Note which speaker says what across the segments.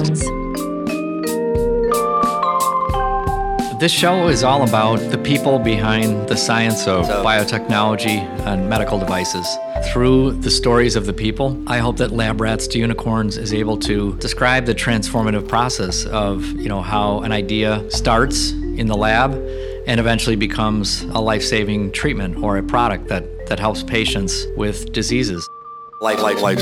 Speaker 1: Unicorns.
Speaker 2: This show is all about the people behind the science of biotechnology and medical devices. Through the stories of the people, I hope that Lab Rats to Unicorns is able to describe the transformative process of, you know, how an idea starts in the lab and eventually becomes a life-saving treatment or a product that, that helps patients with diseases.
Speaker 3: Life, life, life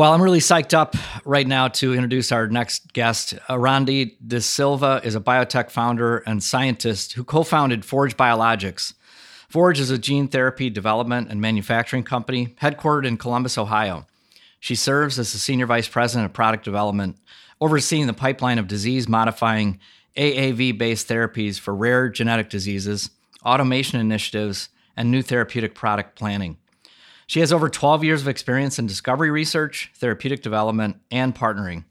Speaker 2: Well, I'm really psyched up right now to introduce our next guest. Uh, Erandi De Silva is a biotech founder and scientist who co founded Forge Biologics. Forge is a gene therapy development and manufacturing company headquartered in Columbus, Ohio. She serves as the senior vice president of product development, overseeing the pipeline of disease modifying AAV based therapies for rare genetic diseases, automation initiatives, and new therapeutic product planning. She has over 12 years of experience in discovery research, therapeutic development, and partnering.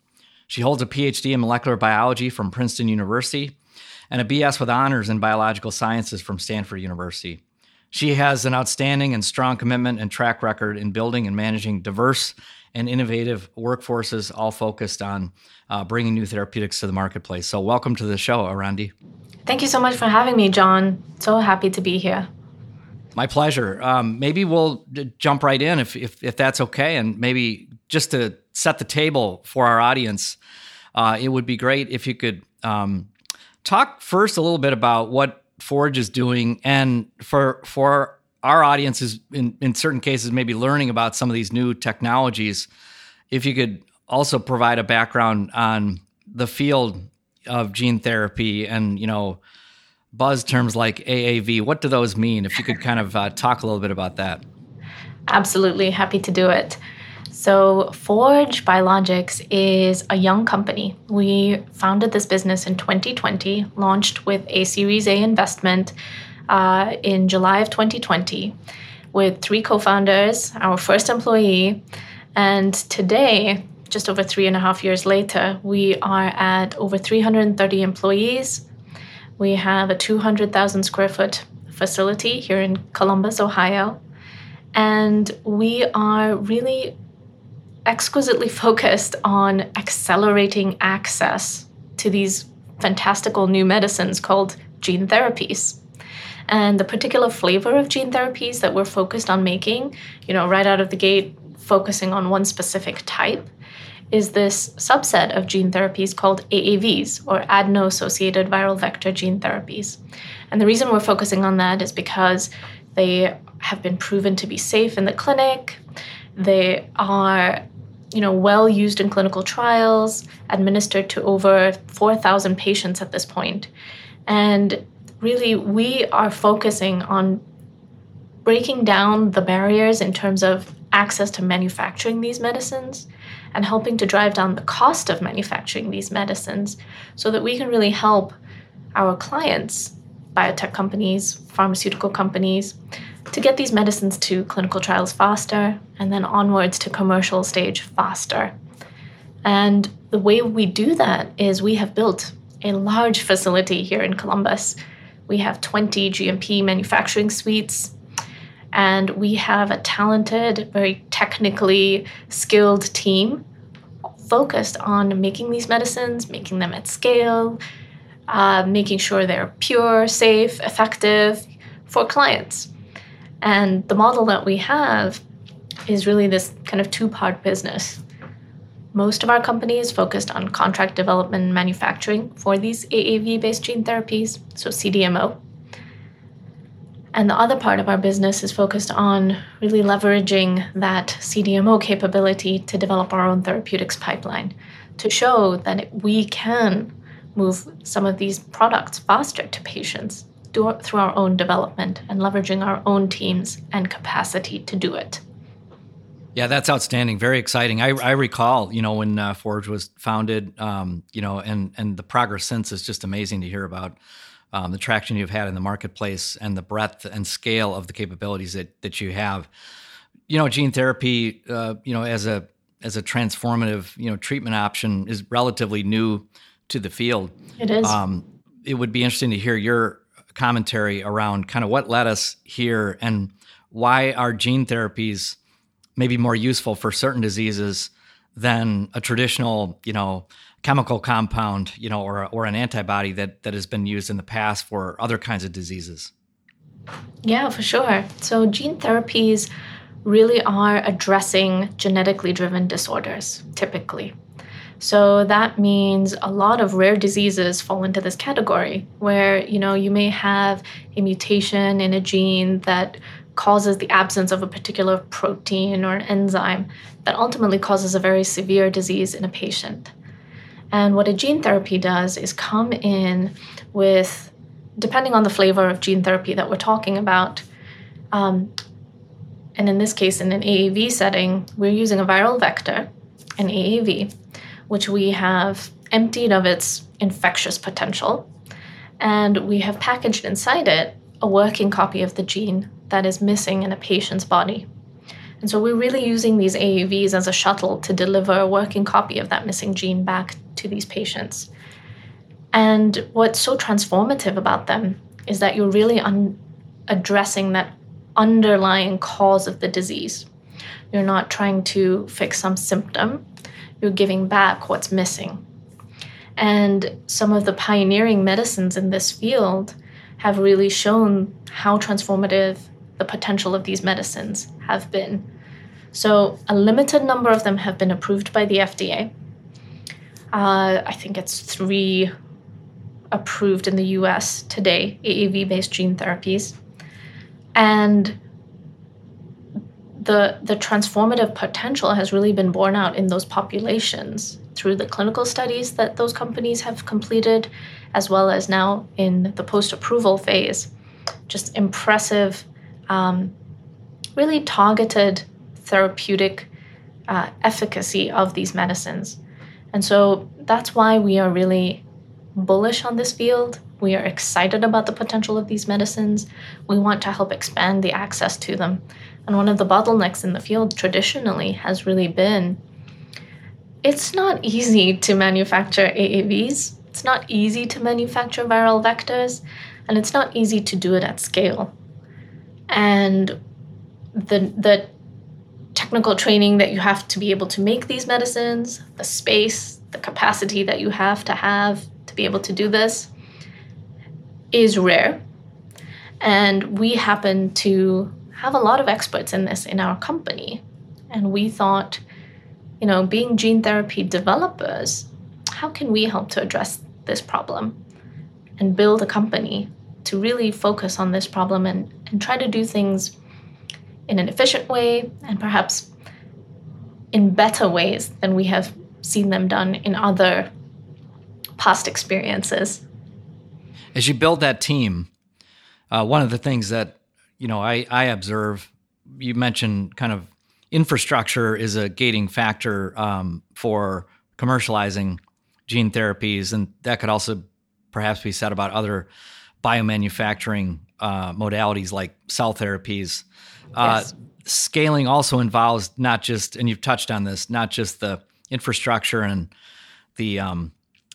Speaker 2: She holds a PhD in molecular biology from Princeton University and a BS with honors in biological sciences from Stanford University. She has an outstanding and strong commitment and track record in building and managing diverse and innovative workforces, all focused on uh, bringing new therapeutics to the marketplace. So, welcome to the show, Erandi.
Speaker 1: Thank you so much for having me, John. So happy to be here.
Speaker 2: My pleasure. Um, maybe we'll jump right in if, if, if that's okay, and maybe just to set the table for our audience, uh, it would be great if you could um, talk first a little bit about what Forge is doing, and for for our audiences, in in certain cases, maybe learning about some of these new technologies. If you could also provide a background on the field of gene therapy and you know buzz terms like AAV. What do those mean? If you could kind of uh, talk a little bit about that.
Speaker 1: Absolutely, happy to do it. So, Forge Biologics is a young company. We founded this business in 2020, launched with a Series A investment uh, in July of 2020 with three co founders, our first employee, and today, just over three and a half years later, we are at over 330 employees we have a 200,000 square foot facility here in Columbus, Ohio. And we are really exquisitely focused on accelerating access to these fantastical new medicines called gene therapies. And the particular flavor of gene therapies that we're focused on making, you know, right out of the gate, focusing on one specific type, is this subset of gene therapies called AAVs, or adeno associated viral vector gene therapies. And the reason we're focusing on that is because they have been proven to be safe in the clinic. They are you know, well used in clinical trials, administered to over 4,000 patients at this point. And really, we are focusing on breaking down the barriers in terms of access to manufacturing these medicines and helping to drive down the cost of manufacturing these medicines so that we can really help our clients, biotech companies, pharmaceutical companies, to get these medicines to clinical trials faster and then onwards to commercial stage faster. And the way we do that is we have built a large facility here in Columbus. We have 20 GMP manufacturing suites and we have a talented, very technically skilled team focused on making these medicines, making them at scale, uh, making sure they're pure, safe, effective for clients. And the model that we have is really this kind of two part business. Most of our company is focused on contract development and manufacturing for these AAV based gene therapies, so CDMO. And the other part of our business is focused on really leveraging that CDMO capability to develop our own therapeutics pipeline to show that we can move some of these products faster to patients through our own development and leveraging our own teams and capacity to do it.
Speaker 2: Yeah, that's outstanding. Very exciting. I, I recall, you know, when uh, Forge was founded, um, you know, and and the progress since is just amazing to hear about um, the traction you've had in the marketplace and the breadth and scale of the capabilities that that you have. You know, gene therapy, uh, you know, as a as a transformative, you know, treatment option is relatively new to the field.
Speaker 1: It is. Um,
Speaker 2: it would be interesting to hear your commentary around kind of what led us here and why are gene therapies maybe more useful for certain diseases than a traditional, you know, chemical compound, you know, or or an antibody that that has been used in the past for other kinds of diseases.
Speaker 1: Yeah, for sure. So gene therapies really are addressing genetically driven disorders typically. So that means a lot of rare diseases fall into this category where, you know, you may have a mutation in a gene that causes the absence of a particular protein or an enzyme that ultimately causes a very severe disease in a patient. And what a gene therapy does is come in with, depending on the flavor of gene therapy that we're talking about, um, and in this case, in an AAV setting, we're using a viral vector, an AAV, which we have emptied of its infectious potential. And we have packaged inside it a working copy of the gene that is missing in a patient's body. And so we're really using these AAVs as a shuttle to deliver a working copy of that missing gene back to these patients. And what's so transformative about them is that you're really un- addressing that underlying cause of the disease. You're not trying to fix some symptom, you're giving back what's missing. And some of the pioneering medicines in this field have really shown how transformative the potential of these medicines have been. So, a limited number of them have been approved by the FDA. Uh, I think it's three approved in the US today, AAV based gene therapies. And the, the transformative potential has really been borne out in those populations through the clinical studies that those companies have completed, as well as now in the post approval phase. Just impressive, um, really targeted therapeutic uh, efficacy of these medicines. And so that's why we are really bullish on this field. We are excited about the potential of these medicines. We want to help expand the access to them. And one of the bottlenecks in the field traditionally has really been it's not easy to manufacture AAVs. It's not easy to manufacture viral vectors, and it's not easy to do it at scale. And the the technical training that you have to be able to make these medicines, the space, the capacity that you have to have to be able to do this is rare. And we happen to have a lot of experts in this in our company. And we thought, you know, being gene therapy developers, how can we help to address this problem and build a company to really focus on this problem and, and try to do things in an efficient way and perhaps in better ways than we have seen them done in other past experiences.
Speaker 2: As you build that team, uh, one of the things that you know, I, I observe, you mentioned kind of infrastructure is a gating factor um, for commercializing gene therapies, and that could also perhaps be said about other biomanufacturing uh, modalities like cell therapies. Uh, yes. Scaling also involves not just, and you've touched on this, not just the infrastructure and the um,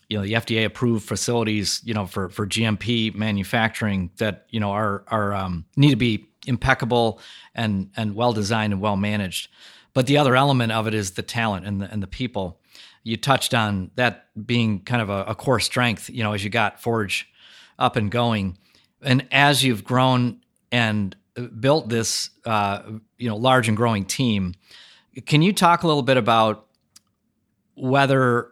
Speaker 2: you know the FDA approved facilities, you know, for for GMP manufacturing that you know are are um, need to be impeccable and and well designed and well managed. But the other element of it is the talent and the and the people. You touched on that being kind of a, a core strength, you know, as you got Forge up and going, and as you've grown and built this, uh, you know, large and growing team. Can you talk a little bit about whether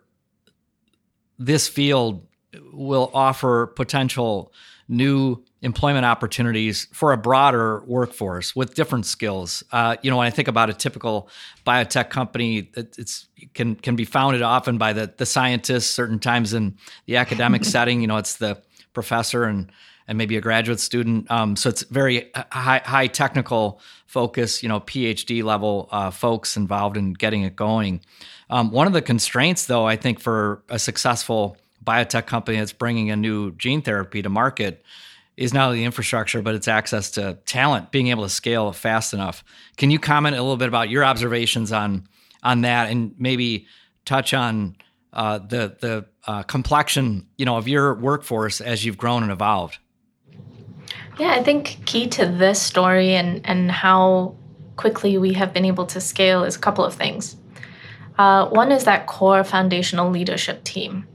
Speaker 2: this field will offer potential new employment opportunities for a broader workforce with different skills. Uh, you know, when I think about a typical biotech company, it, it's can can be founded often by the the scientists. Certain times in the academic setting, you know, it's the professor and and maybe a graduate student. Um, so it's very high, high technical focus. You know, PhD level uh, folks involved in getting it going. Um, one of the constraints, though, I think for a successful biotech company that's bringing a new gene therapy to market is not only the infrastructure, but it's access to talent, being able to scale fast enough. Can you comment a little bit about your observations on on that, and maybe touch on uh, the the uh, complexion, you know, of your workforce as you've grown and evolved?
Speaker 1: Yeah, I think key to this story and and how quickly we have been able to scale is a couple of things. Uh, one is that core foundational leadership team.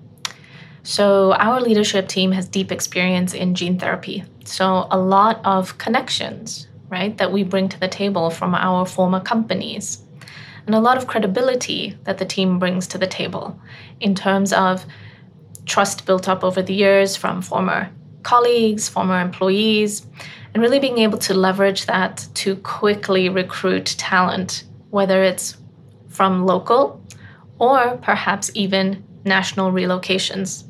Speaker 1: So, our leadership team has deep experience in gene therapy. So, a lot of connections, right, that we bring to the table from our former companies, and a lot of credibility that the team brings to the table in terms of trust built up over the years from former colleagues, former employees, and really being able to leverage that to quickly recruit talent, whether it's from local or perhaps even national relocations.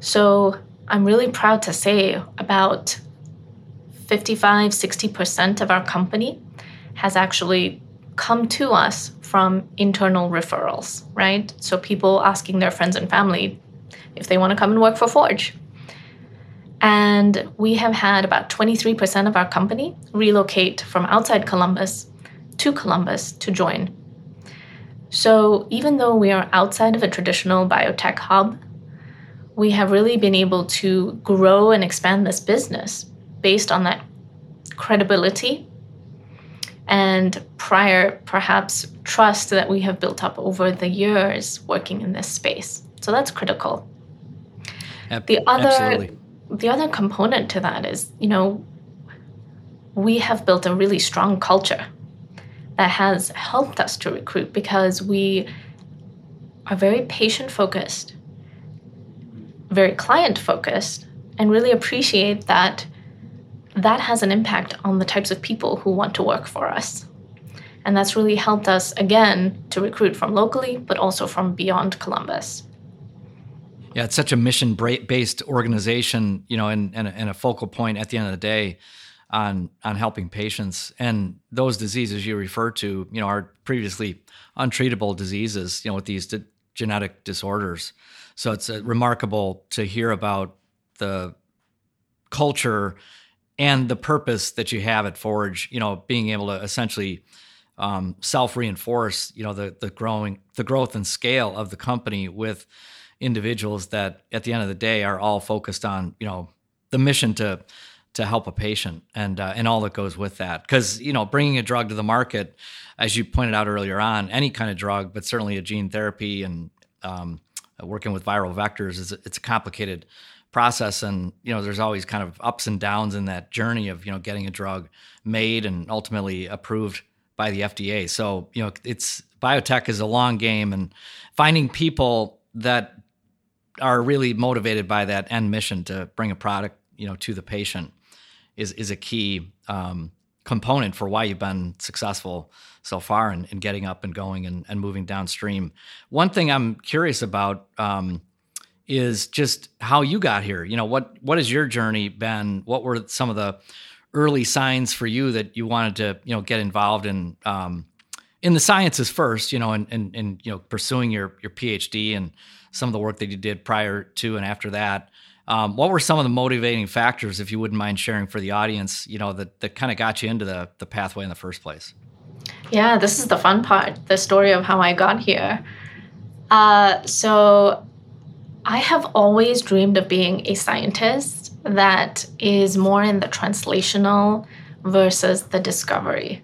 Speaker 1: So I'm really proud to say about 55, 60% of our company has actually come to us from internal referrals, right? So people asking their friends and family if they want to come and work for Forge. And we have had about 23% of our company relocate from outside Columbus to Columbus to join. So even though we are outside of a traditional biotech hub, we have really been able to grow and expand this business based on that credibility and prior, perhaps, trust that we have built up over the years working in this space. So that's critical.
Speaker 2: the other, absolutely.
Speaker 1: The other component to that is, you know, we have built a really strong culture that has helped us to recruit because we are very patient focused very client focused and really appreciate that that has an impact on the types of people who want to work for us. And that's really helped us, again, to recruit from locally, but also from beyond Columbus.
Speaker 2: Yeah, it's such a mission based organization, you know, and, and, and, a focal point at the end of the day on on helping patients. And those diseases you refer to, you know, are previously untreatable diseases, you know, with these de- genetic disorders. So it's uh, remarkable to hear about the culture and the purpose that you have at Forge. You know, being able to essentially um, self reinforce, you know, the the growing the growth and scale of the company with individuals that at the end of the day are all focused on you know the mission to to help a patient and uh, and all that goes with that. Because you know bringing a drug to the market as you pointed out earlier on any kind of drug but certainly a gene therapy and um, working with viral vectors is it's a complicated process. And you know there's always kind of ups and downs in that journey of you know getting a drug made and ultimately approved by the FDA so you know it's biotech is a long game and finding people that are really motivated by that end mission to bring a product you know to the patient is is a key um, component for why you've been successful so far in, in getting up and going and, and, moving downstream. One thing I'm curious about um, is just how you got here. You know, what what has your journey been? What were some of the early signs for you that you wanted to you know get involved in um, in the sciences first? You know, and, and and you know pursuing your your PhD and some of the work that you did prior to and after that. Um, what were some of the motivating factors, if you wouldn't mind sharing for the audience, you know, that, that kind of got you into the, the pathway in the first place?
Speaker 1: Yeah, this is the fun part, the story of how I got here. Uh, so I have always dreamed of being a scientist that is more in the translational versus the discovery.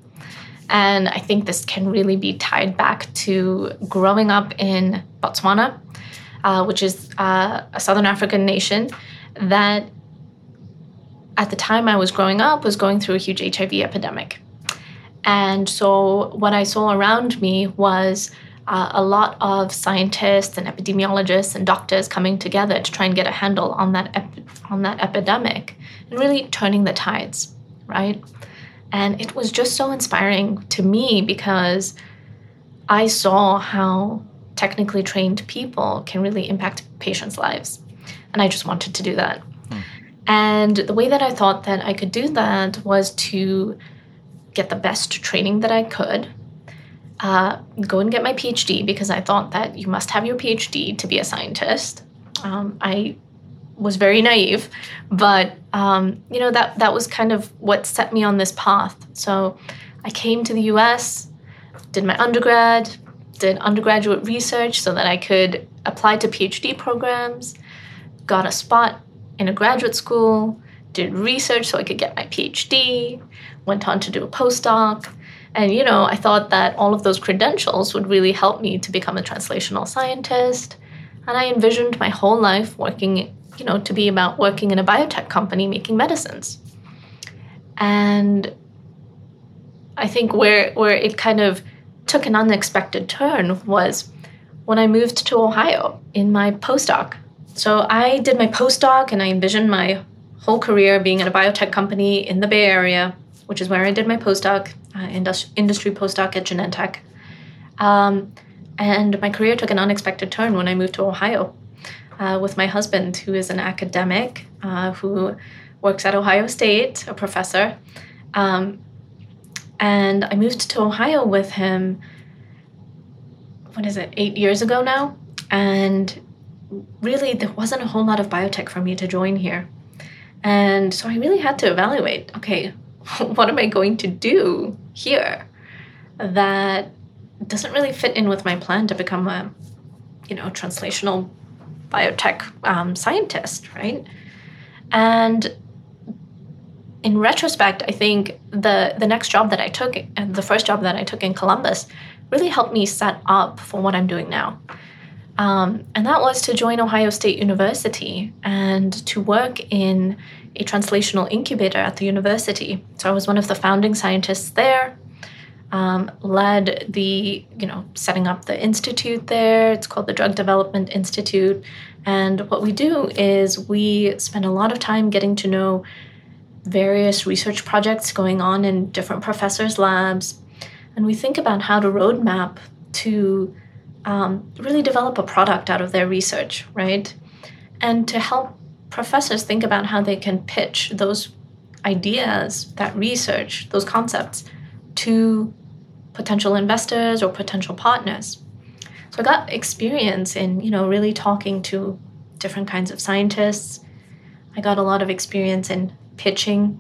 Speaker 1: And I think this can really be tied back to growing up in Botswana uh, which is uh, a Southern African nation that at the time I was growing up was going through a huge HIV epidemic. And so what I saw around me was uh, a lot of scientists and epidemiologists and doctors coming together to try and get a handle on that ep- on that epidemic and really turning the tides, right? And it was just so inspiring to me because I saw how technically trained people can really impact patients' lives. And I just wanted to do that. Hmm. And the way that I thought that I could do that was to get the best training that I could, uh, go and get my PhD because I thought that you must have your PhD to be a scientist. Um, I was very naive, but um, you know that that was kind of what set me on this path. So I came to the U.S., did my undergrad, did undergraduate research so that I could apply to PhD programs, got a spot in a graduate school, did research so I could get my PhD, went on to do a postdoc, And, you know, I thought that all of those credentials would really help me to become a translational scientist. And I envisioned my whole life working, you know, to be about working in a biotech company making medicines. And I think where, where it kind of took an unexpected turn was when I moved to Ohio in my postdoc. So I did my postdoc and I envisioned my whole career being at a biotech company in the Bay Area, which is where I did my postdoc, uh, industry postdoc at Genentech. Um, and my career took an unexpected turn when I moved to Ohio uh, with my husband, who is an academic uh, who works at Ohio State, a professor. Um, and I moved to Ohio with him, what is it, eight years ago now? And really, there wasn't a whole lot of biotech for me to join here. And so I really had to evaluate okay, what am I going to do here that doesn't really fit in with my plan to become a, you know, translational biotech um, scientist, right? And in retrospect, I think the the next job that I took, and the first job that I took in Columbus, really helped me set up for what I'm doing now. Um, and that was to join Ohio State University and to work in a translational incubator at the university. So I was one of the founding scientists there. Um, led the you know setting up the institute there. It's called the Drug Development Institute, and what we do is we spend a lot of time getting to know various research projects going on in different professors' labs, and we think about how to roadmap to um, really develop a product out of their research, right? And to help professors think about how they can pitch those ideas, that research, those concepts to potential investors or potential partners. So I got experience in, you know, really talking to different kinds of scientists. I got a lot of experience in pitching.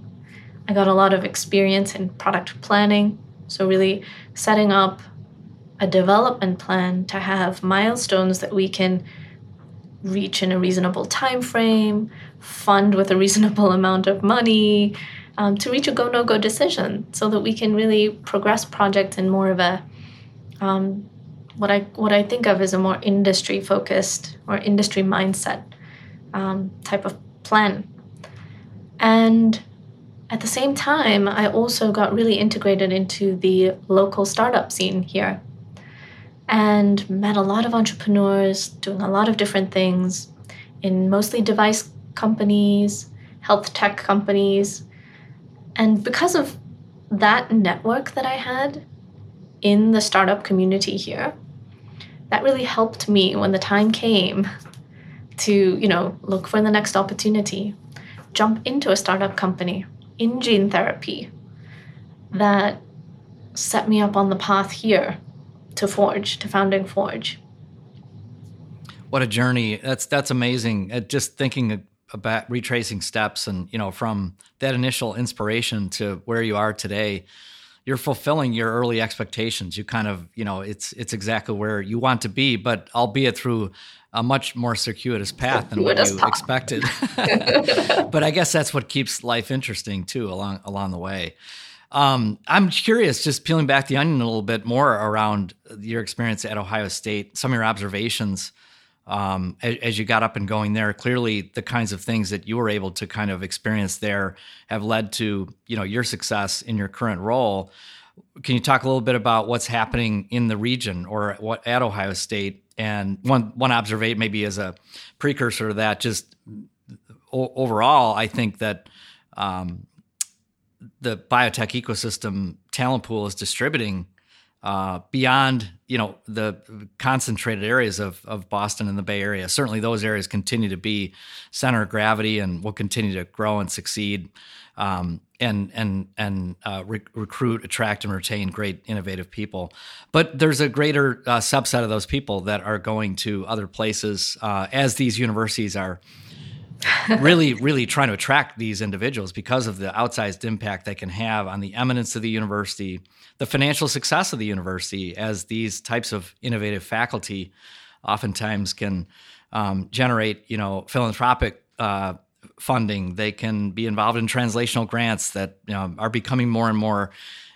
Speaker 1: I got a lot of experience in product planning. So really setting up a development plan to have milestones that we can reach in a reasonable time frame, fund with a reasonable amount of money, um, to reach a go no go decision, so that we can really progress projects in more of a um, what I what I think of as a more industry focused or industry mindset um, type of plan. And at the same time, I also got really integrated into the local startup scene here and met a lot of entrepreneurs doing a lot of different things in mostly device companies, health tech companies. And because of that network that I had in the startup community here, that really helped me when the time came to, you know, look for the next opportunity, jump into a startup company in gene therapy that set me up on the path here to Forge, to founding Forge.
Speaker 2: What a journey! That's that's amazing. Uh, just thinking about retracing steps, and you know, from that initial inspiration to where you are today, you're fulfilling your early expectations. You kind of, you know, it's it's exactly where you want to be, but albeit through a much more circuitous path than what you expected. but I guess that's what keeps life interesting too, along along the way. Um, I'm curious, just peeling back the onion a little bit more around your experience at Ohio State, some of your observations um, as, as, you got up and going there. Clearly, the kinds of things that you were able to kind of experience there have led to you know your success in your current role. Can you talk a little bit about what's happening in the region or what at Ohio State? And one one observation, maybe as a precursor to that, just o- overall, I think that um, the biotech ecosystem talent pool is distributing uh, beyond you know the concentrated areas of, of Boston and the Bay Area. Certainly, those areas continue to be center of gravity and will continue to grow and succeed, um, and and and uh, re- recruit, attract, and retain great innovative people. But there's a greater uh, subset of those people that are going to other places uh, as these universities are really, really trying to attract these individuals because of the outsized impact they can have on the eminence of the university, the financial success of the university, as these types of innovative faculty oftentimes can um, generate, you know, philanthropic uh, funding. They can be involved in translational grants that you know, are becoming more and more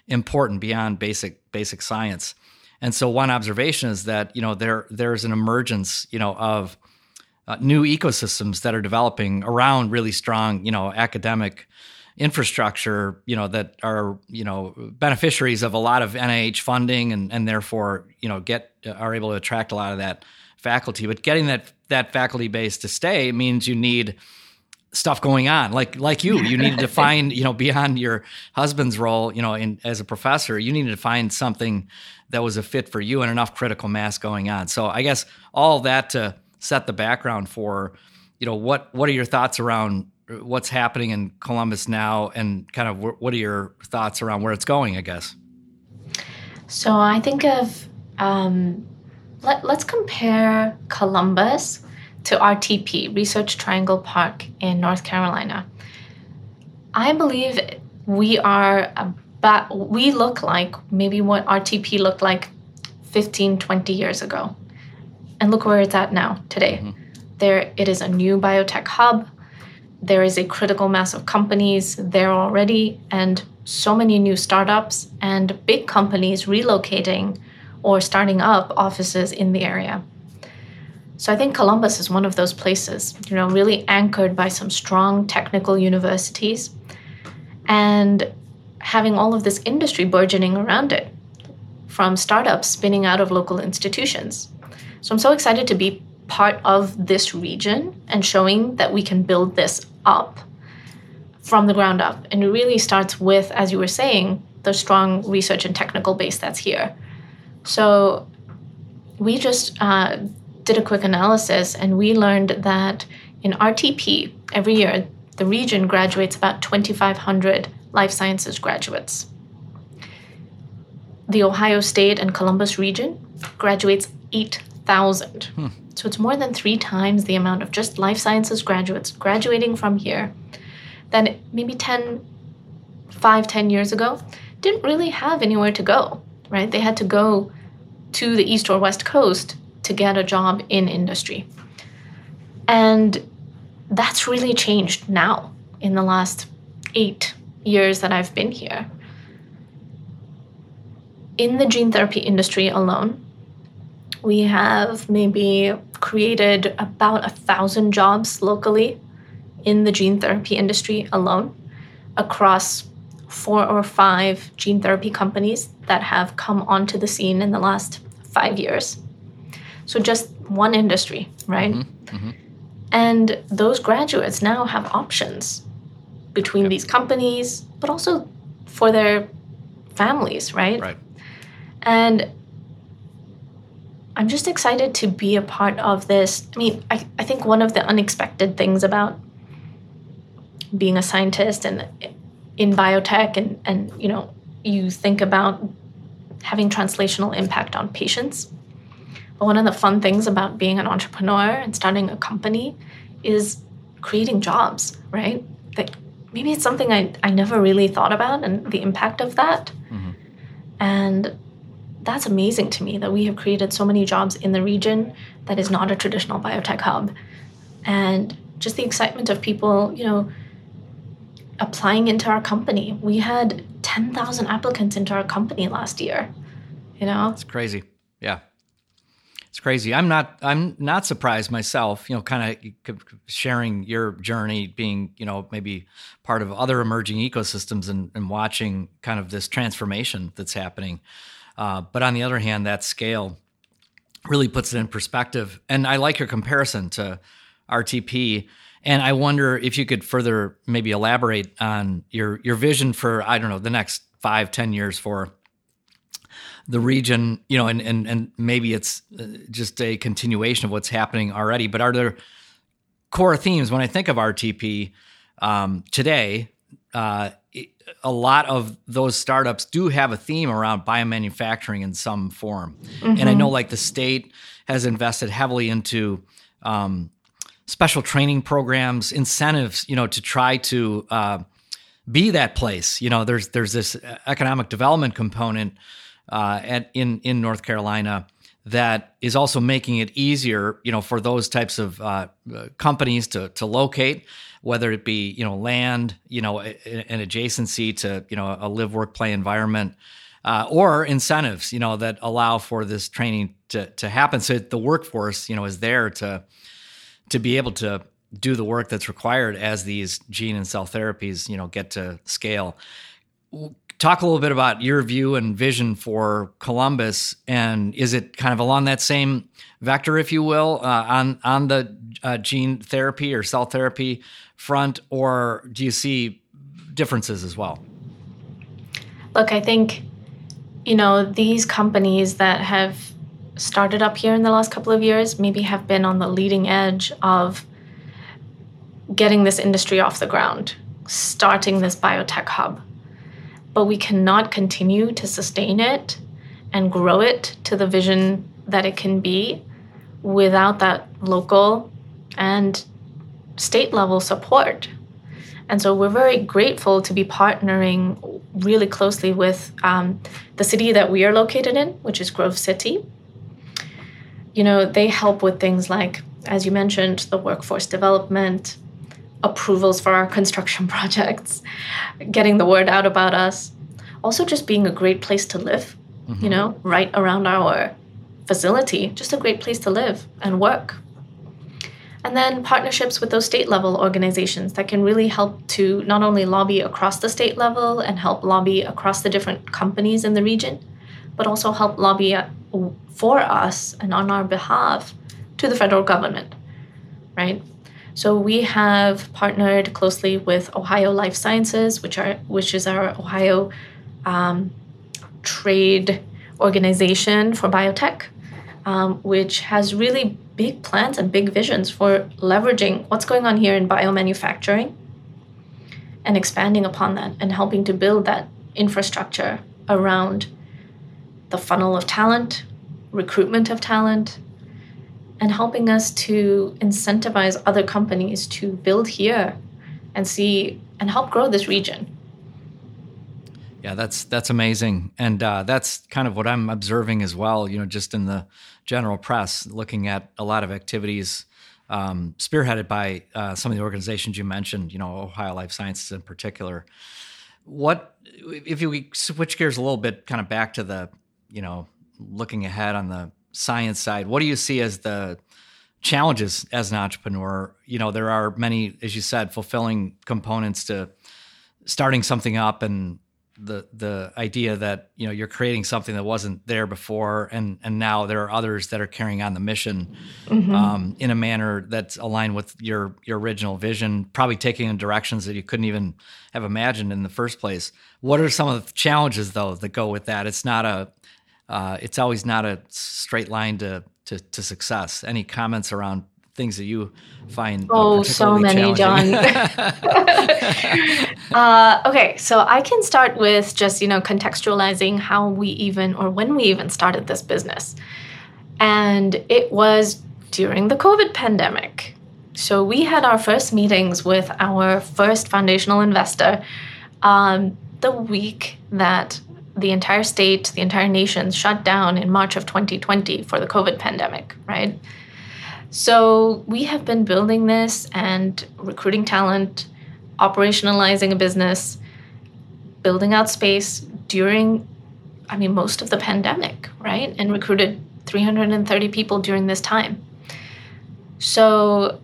Speaker 2: important beyond basic basic science. And so one observation is that you know there there's an emergence you know of uh, new ecosystems that are developing around really strong you know academic infrastructure you know that are you know beneficiaries of a lot of NIH funding and and therefore you know get are able to attract a lot of that faculty. But getting that that faculty base to stay means you need stuff going on like like you you needed to find you know beyond your husband's role you know in as a professor you needed to find something that was a fit for you and enough critical mass going on so i guess all that to set the background for you know what what are your thoughts around what's happening in columbus now and kind of what are your thoughts around where it's going i guess
Speaker 1: so i think of um, let, let's compare columbus to RTP, Research Triangle Park in North Carolina. I believe we are about, we look like maybe what RTP looked like 15, 20 years ago. And look where it's at now, today. Mm-hmm. There, it is a new biotech hub. There is a critical mass of companies there already, and so many new startups and big companies relocating or starting up offices in the area. So I think Columbus is one of those places, you know, really anchored by some strong technical universities and having all of this industry burgeoning around it from startups spinning out of local institutions. So I'm so excited to be part of this region and showing that we can build this up from the ground up. And it really starts with, as you were saying, the strong research and technical base that's here. So we just uh, did a quick analysis and we learned that in RTP, every year, the region graduates about 2,500 life sciences graduates. The Ohio State and Columbus region graduates 8,000. Hmm. So it's more than three times the amount of just life sciences graduates graduating from here than maybe 10, 5, 10 years ago didn't really have anywhere to go, right? They had to go to the East or West Coast to get a job in industry. And that's really changed now in the last eight years that I've been here. In the gene therapy industry alone, we have maybe created about a thousand jobs locally in the gene therapy industry alone across four or five gene therapy companies that have come onto the scene in the last five years. So just one industry, right? Mm-hmm. Mm-hmm. And those graduates now have options between yep. these companies, but also for their families, right?
Speaker 2: Right.
Speaker 1: And I'm just excited to be a part of this. I mean, I, I think one of the unexpected things about being a scientist and in biotech and, and you know, you think about having translational impact on patients but one of the fun things about being an entrepreneur and starting a company is creating jobs, right? That maybe it's something I, I never really thought about and the impact of that. Mm-hmm. And that's amazing to me that we have created so many jobs in the region that is not a traditional biotech hub. And just the excitement of people, you know, applying into our company. We had 10,000 applicants into our company last year. You know?
Speaker 2: It's crazy. Yeah. It's crazy. I'm not. I'm not surprised myself. You know, kind of sharing your journey, being you know maybe part of other emerging ecosystems, and, and watching kind of this transformation that's happening. Uh, but on the other hand, that scale really puts it in perspective. And I like your comparison to RTP. And I wonder if you could further maybe elaborate on your your vision for I don't know the next five, ten years for the region, you know, and and and maybe it's uh, just a continuation of what's happening already. But are there core themes when I think of RTP um, today? Uh, a lot of those startups do have a theme around biomanufacturing in some form, mm-hmm. and I know like the state has invested heavily into um, special training programs, incentives, you know, to try to uh, be that place. You know, there's there's this economic development component uh, at in in North Carolina that is also making it easier, you know, for those types of uh, companies to to locate, whether it be you know land, you know, an adjacency to you know a live work play environment, uh, or incentives, you know, that allow for this training to to happen. So the workforce, you know, is there to to be able to do the work that's required as these gene and cell therapies, you know, get to scale talk a little bit about your view and vision for Columbus, and is it kind of along that same vector, if you will, uh, on on the uh, gene therapy or cell therapy front, or do you see differences as well?
Speaker 1: Look, I think you know these companies that have started up here in the last couple of years maybe have been on the leading edge of getting this industry off the ground, starting this biotech hub but we cannot continue to sustain it and grow it to the vision that it can be without that local and state level support. And so we're very grateful to be partnering really closely with um, the city that we are located in, which is Grove City. You know, they help with things like, as you mentioned, the workforce development, approvals for our construction projects, getting the word out about us. Also, just being a great place to live, mm-hmm. you know, right around our facility, just a great place to live and work. And then partnerships with those state level organizations that can really help to not only lobby across the state level and help lobby across the different companies in the region, but also help lobby for us and on our behalf to the federal government, right? So we have partnered closely with Ohio Life Sciences, which are which is our Ohio um, trade organization for biotech, um, which has really big plans and big visions for leveraging what's going on here in biomanufacturing and expanding upon that and helping to build that infrastructure around the funnel of talent, recruitment of talent, and helping us to incentivize other companies to build here and see and help grow this region.
Speaker 2: Yeah, that's that's amazing, and uh, that's kind of what I'm observing as well. You know, just in the general press, looking at a lot of activities um, spearheaded by uh, some of the organizations you mentioned. You know, Ohio Life Sciences in particular. What if we switch gears a little bit, kind of back to the you know looking ahead on the science side, what do you see as the challenges as an entrepreneur? You know, there are many, as you said, fulfilling components to starting something up and the the idea that you know you're creating something that wasn't there before and and now there are others that are carrying on the mission mm-hmm. um, in a manner that's aligned with your your original vision probably taking in directions that you couldn't even have imagined in the first place what are some of the challenges though that go with that it's not a uh, it's always not a straight line to, to, to success. Any comments around things that you find uh,
Speaker 1: oh so many john. Uh, okay so i can start with just you know contextualizing how we even or when we even started this business. And it was during the covid pandemic. So we had our first meetings with our first foundational investor um, the week that the entire state, the entire nation shut down in March of 2020 for the COVID pandemic, right? So we have been building this and recruiting talent, operationalizing a business, building out space during, I mean, most of the pandemic, right? And recruited 330 people during this time. So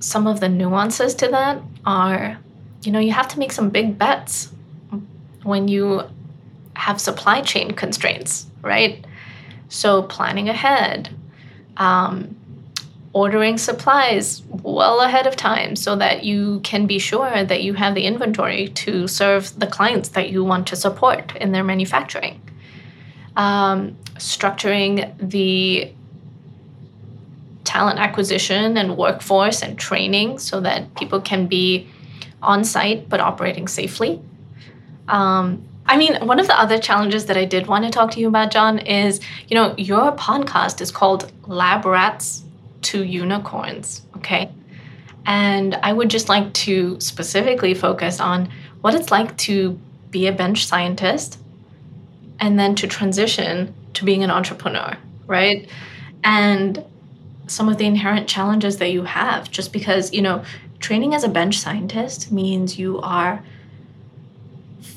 Speaker 1: some of the nuances to that are, you know, you have to make some big bets when you have supply chain constraints, right? So planning ahead, um, ordering supplies well ahead of time so that you can be sure that you have the inventory to serve the clients that you want to support in their manufacturing. Um, structuring the talent acquisition and workforce and training so that people can be on site but operating safely. Um, I mean, one of the other challenges that I did want to talk to you about, John, is you know, your podcast is called Lab Rats to Unicorns, okay? And I would just like to specifically focus on what it's like to be a bench scientist and then to transition to being an entrepreneur, right? And some of the inherent challenges that you have just because, you know, training as a bench scientist means you are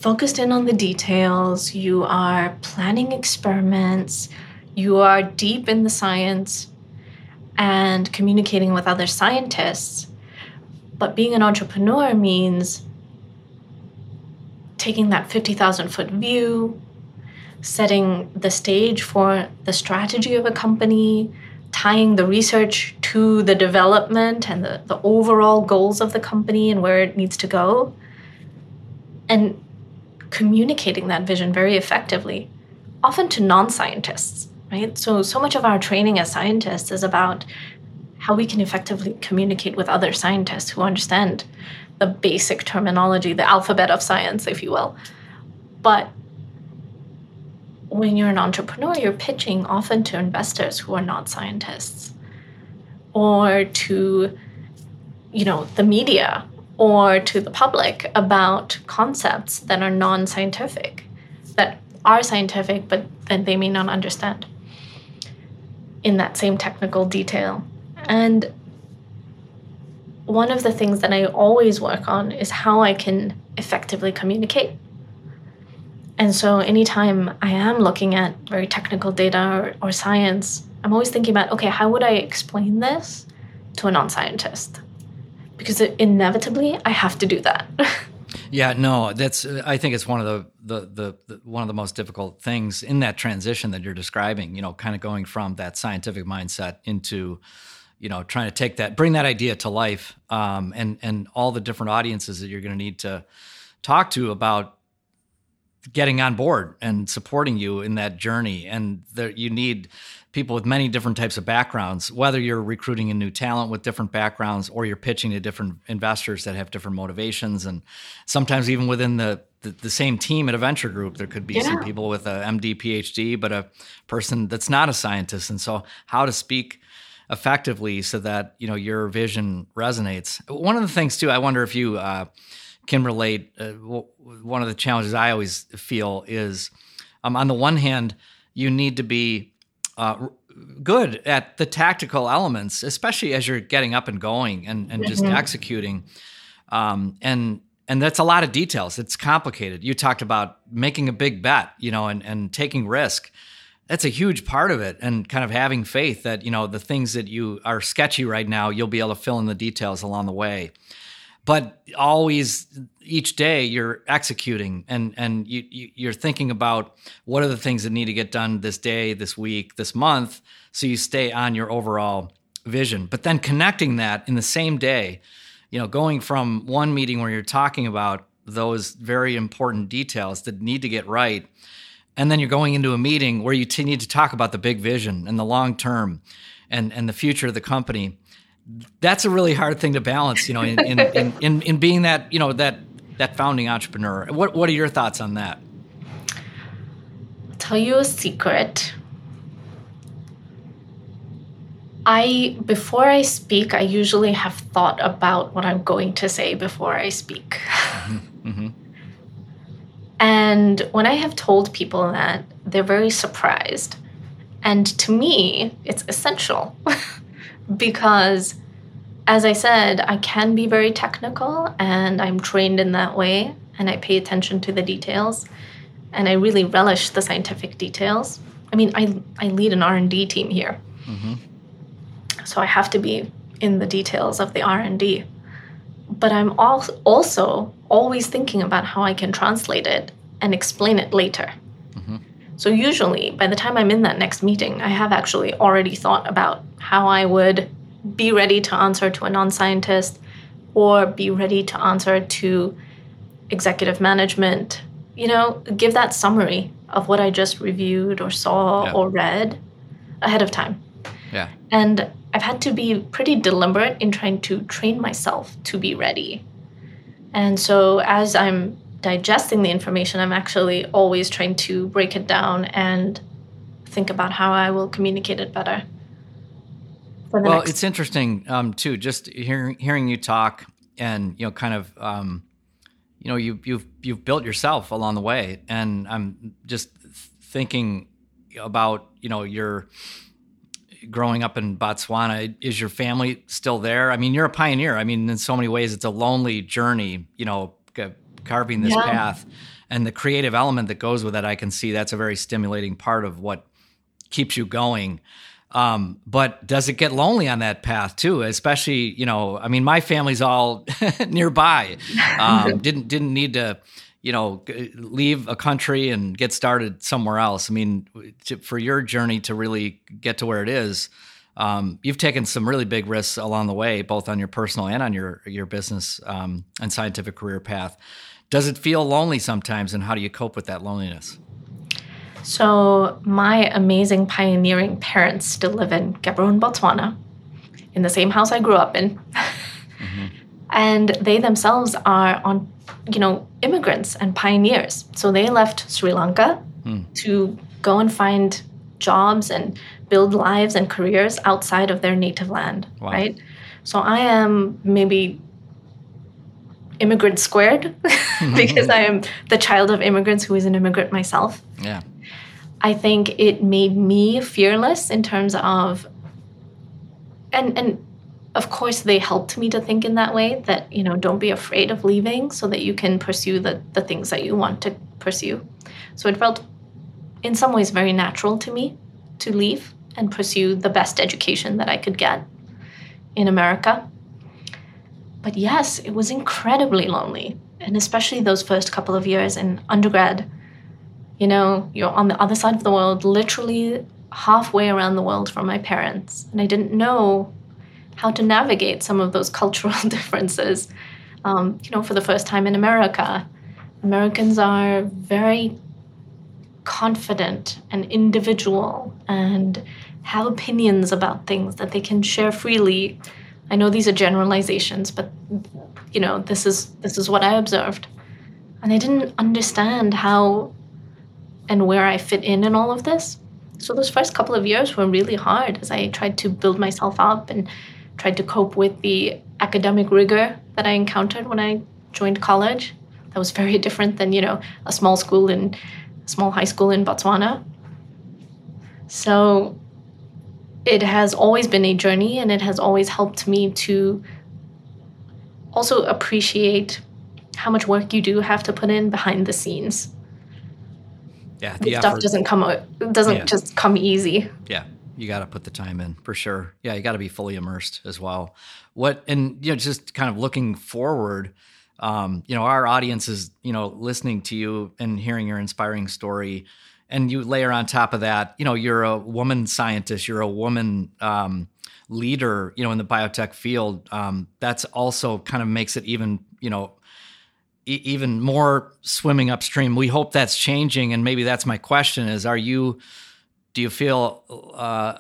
Speaker 1: focused in on the details, you are planning experiments, you are deep in the science and communicating with other scientists. But being an entrepreneur means taking that 50,000 foot view, setting the stage for the strategy of a company, tying the research to the development and the, the overall goals of the company and where it needs to go, and communicating that vision very effectively, often to non scientists, right? So, so much of our training as scientists is about how we can effectively communicate with other scientists who understand the basic terminology, the alphabet of science, if you will. But when you're an entrepreneur, you're pitching often to investors who are not scientists or to you know the media or to the public about concepts that are non-scientific that are scientific but that they may not understand in that same technical detail and one of the things that I always work on is how I can effectively communicate and so, anytime I am looking at very technical data or, or science, I'm always thinking about okay, how would I explain this to a non scientist? Because inevitably, I have to do that.
Speaker 2: yeah, no, that's. I think it's one of the, the, the the one of the most difficult things in that transition that you're describing. You know, kind of going from that scientific mindset into you know trying to take that bring that idea to life um, and and all the different audiences that you're going to need to talk to about getting on board and supporting you in that journey. And there, you need people with many different types of backgrounds, whether you're recruiting a new talent with different backgrounds or you're pitching to different investors that have different motivations. And sometimes even within the, the, the same team at a venture group, there could be yeah. some people with a MD, PhD, but a person that's not a scientist. And so how to speak effectively so that, you know, your vision resonates. One of the things too, I wonder if you, uh, can relate. Uh, one of the challenges I always feel is, um, on the one hand, you need to be uh, good at the tactical elements, especially as you're getting up and going and, and just mm-hmm. executing. Um, and and that's a lot of details. It's complicated. You talked about making a big bet, you know, and, and taking risk. That's a huge part of it, and kind of having faith that you know the things that you are sketchy right now, you'll be able to fill in the details along the way but always each day you're executing and and you, you are thinking about what are the things that need to get done this day this week this month so you stay on your overall vision. But then connecting that in the same day you know going from one meeting where you're talking about those very important details that need to get right and then you're going into a meeting where you t- need to talk about the big vision and the long term and and the future of the company that's a really hard thing to balance, you know, in, in, in, in, in being that, you know, that, that founding entrepreneur. What, what are your thoughts on that?
Speaker 1: Tell you a secret. I before I speak, I usually have thought about what I'm going to say before I speak. Mm-hmm. Mm-hmm. And when I have told people that, they're very surprised. And to me, it's essential because as I said, I can be very technical and I'm trained in that way and I pay attention to the details and I really relish the scientific details. I mean, I, I lead an R&D team here. Mm-hmm. So I have to be in the details of the R&D. But I'm also always thinking about how I can translate it and explain it later. So usually, by the time I'm in that next meeting, I have actually already thought about how I would be ready to answer to a non scientist or be ready to answer to executive management. You know, give that summary of what I just reviewed or saw yeah. or read ahead of time.
Speaker 2: Yeah.
Speaker 1: And I've had to be pretty deliberate in trying to train myself to be ready. And so as I'm digesting the information, I'm actually always trying to break it down and think about how I will communicate it better
Speaker 2: well, next- it's interesting um, too. Just hearing hearing you talk, and you know, kind of, um, you know, you you've you've built yourself along the way, and I'm just thinking about you know your growing up in Botswana. Is your family still there? I mean, you're a pioneer. I mean, in so many ways, it's a lonely journey. You know, carving this yeah. path and the creative element that goes with it. I can see that's a very stimulating part of what keeps you going. Um, but does it get lonely on that path too? Especially, you know, I mean, my family's all nearby. Um, didn't didn't need to, you know, leave a country and get started somewhere else. I mean, to, for your journey to really get to where it is, um, you've taken some really big risks along the way, both on your personal and on your your business um, and scientific career path. Does it feel lonely sometimes, and how do you cope with that loneliness?
Speaker 1: So, my amazing pioneering parents still live in Gaborone, Botswana, in the same house I grew up in. mm-hmm. And they themselves are on, you know, immigrants and pioneers. So they left Sri Lanka mm. to go and find jobs and build lives and careers outside of their native land, wow. right? So I am maybe immigrant squared because I am the child of immigrants who is an immigrant myself.
Speaker 2: Yeah.
Speaker 1: I think it made me fearless in terms of and and of course they helped me to think in that way that you know don't be afraid of leaving so that you can pursue the the things that you want to pursue. So it felt in some ways very natural to me to leave and pursue the best education that I could get in America. But yes, it was incredibly lonely, and especially those first couple of years in undergrad you know, you're on the other side of the world, literally halfway around the world from my parents. And I didn't know how to navigate some of those cultural differences. Um, you know, for the first time in America, Americans are very confident and individual and have opinions about things that they can share freely. I know these are generalizations, but you know, this is this is what I observed. And I didn't understand how and where I fit in in all of this. So those first couple of years were really hard as I tried to build myself up and tried to cope with the academic rigor that I encountered when I joined college. That was very different than, you know, a small school in a small high school in Botswana. So it has always been a journey and it has always helped me to also appreciate how much work you do have to put in behind the scenes
Speaker 2: yeah,
Speaker 1: the stuff doesn't come out doesn't yeah. just come easy.
Speaker 2: Yeah, you got to put the time in for sure. Yeah, you got to be fully immersed as well. What and you know, just kind of looking forward. Um, you know, our audience is you know listening to you and hearing your inspiring story, and you layer on top of that, you know, you're a woman scientist, you're a woman. Um, leader you know in the biotech field um, that's also kind of makes it even you know even more swimming upstream. We hope that's changing, and maybe that's my question: is Are you? Do you feel? Uh,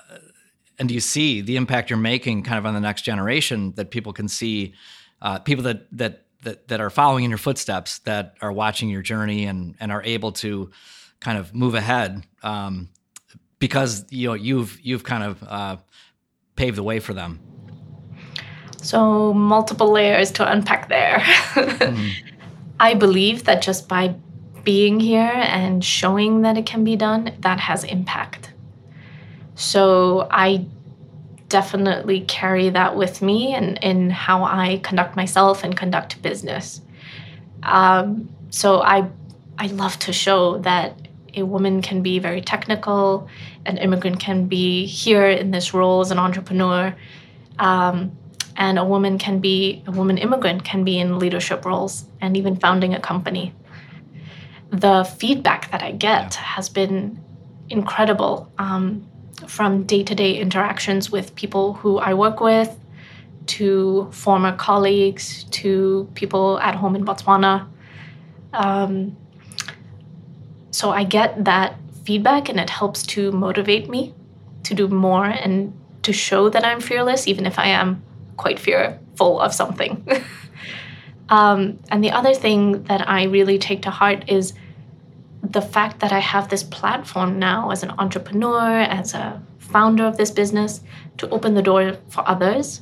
Speaker 2: and do you see the impact you're making, kind of on the next generation, that people can see, uh, people that that that that are following in your footsteps, that are watching your journey, and and are able to kind of move ahead um, because you know you've you've kind of uh, paved the way for them.
Speaker 1: So multiple layers to unpack there. mm. I believe that just by being here and showing that it can be done, that has impact. So I definitely carry that with me in, in how I conduct myself and conduct business. Um, so I I love to show that a woman can be very technical, an immigrant can be here in this role as an entrepreneur. Um, and a woman can be a woman immigrant can be in leadership roles and even founding a company the feedback that i get has been incredible um, from day-to-day interactions with people who i work with to former colleagues to people at home in botswana um, so i get that feedback and it helps to motivate me to do more and to show that i'm fearless even if i am quite fearful of something. um, and the other thing that I really take to heart is the fact that I have this platform now as an entrepreneur, as a founder of this business, to open the door for others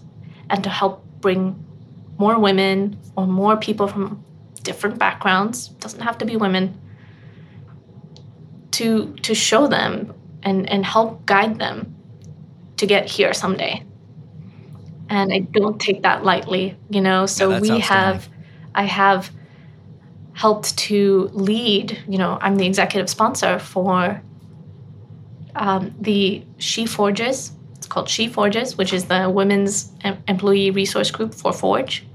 Speaker 1: and to help bring more women or more people from different backgrounds, doesn't have to be women, to to show them and, and help guide them to get here someday. And I don't take that lightly, you know. So
Speaker 2: Yeah,
Speaker 1: we have, I have helped to lead, you know, I'm the executive sponsor for um, the She Forges. It's called She Forges, which is the women's em- employee resource group for Forge.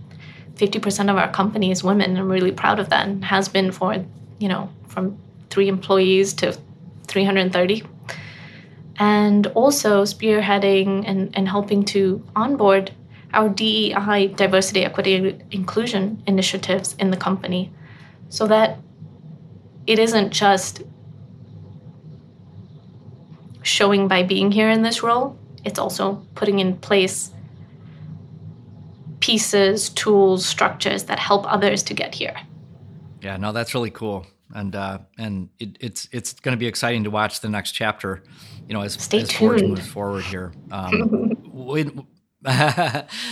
Speaker 1: 50% of our company is women. I'm really proud of that and has been for, you know, from three employees to 330. And also spearheading and, and helping to onboard our DEI, diversity, equity, and inclusion initiatives in the company so that it isn't just showing by being here in this role, it's also putting in place pieces, tools, structures that help others to get here.
Speaker 2: Yeah, no, that's really cool, and uh, and it, it's it's going to be exciting to watch the next chapter. You know, as,
Speaker 1: Stay
Speaker 2: as Forge moves forward here. Um, we,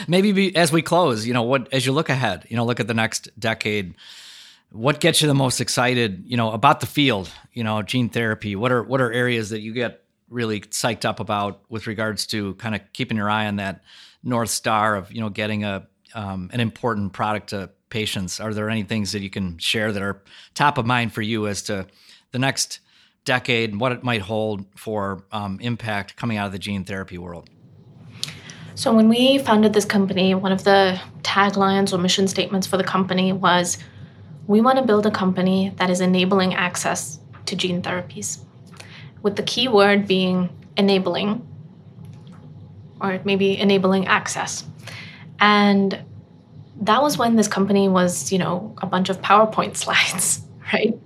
Speaker 2: maybe be, as we close, you know, what as you look ahead, you know, look at the next decade. What gets you the most excited, you know, about the field? You know, gene therapy. What are what are areas that you get really psyched up about with regards to kind of keeping your eye on that north star of you know getting a um, an important product to patients? Are there any things that you can share that are top of mind for you as to the next decade, and what it might hold for um, impact coming out of the gene therapy world?
Speaker 1: So, when we founded this company, one of the taglines or mission statements for the company was we want to build a company that is enabling access to gene therapies, with the key word being enabling, or maybe enabling access. And that was when this company was, you know, a bunch of PowerPoint slides, right?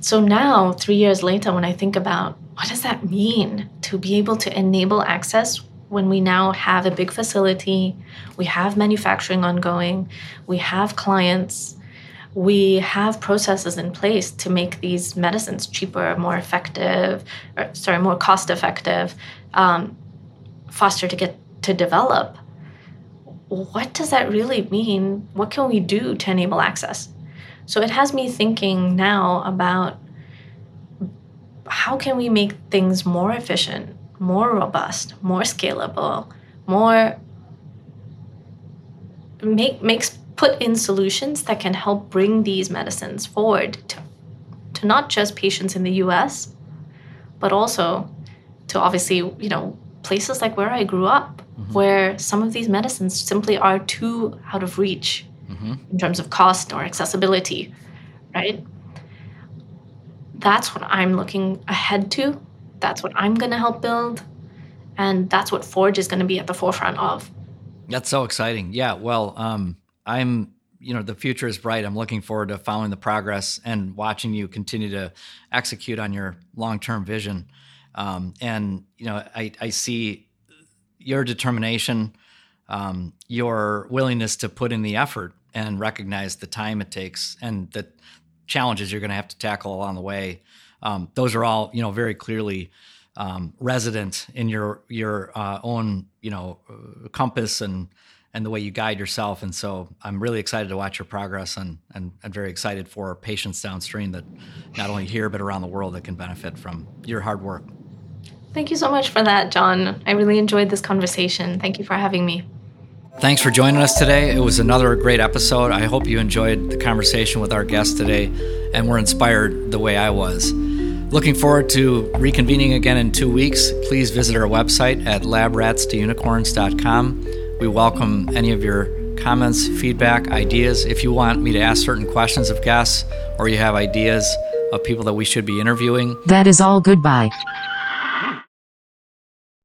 Speaker 1: So now, three years later, when I think about what does that mean to be able to enable access when we now have a big facility, we have manufacturing ongoing, we have clients, we have processes in place to make these medicines cheaper, more effective, or sorry, more cost effective, um, faster to get to develop. What does that really mean? What can we do to enable access? So it has me thinking now about how can we make things more efficient, more robust, more scalable, more make makes put in solutions that can help bring these medicines forward to, to not just patients in the US, but also to obviously, you know, places like where I grew up, where some of these medicines simply are too out of reach in terms of cost or accessibility, right? That's what I'm looking ahead to. That's what I'm going to help build. And that's what Forge is going to be at the forefront of.
Speaker 2: That's so exciting. Yeah. Well, um, I'm, you know, the future is bright. I'm looking forward to following the progress and watching you continue to execute on your long term vision. Um, and, you know, I, I see your determination, um, your willingness to put in the effort and recognize the time it takes and the challenges you're going to have to tackle along the way. Um, those are all, you know, very clearly um, resident in your your uh, own you know uh, compass and and the way you guide yourself. And so I'm really excited to watch your progress and and I'm very excited for patients downstream that not only here but around the world that can benefit from your hard work.
Speaker 1: Thank you so much for that, John. I really enjoyed this conversation. Thank you for having me.
Speaker 2: Thanks for joining us today. It was another great episode. I hope you enjoyed the conversation with our guest today and were inspired the way I was. Looking forward to reconvening again in two weeks. Please visit our website at labratstounicorns.com. We welcome any of your comments, feedback, ideas. If you want me to ask certain questions of guests or you have ideas of people that we should be interviewing,
Speaker 4: That is all goodbye.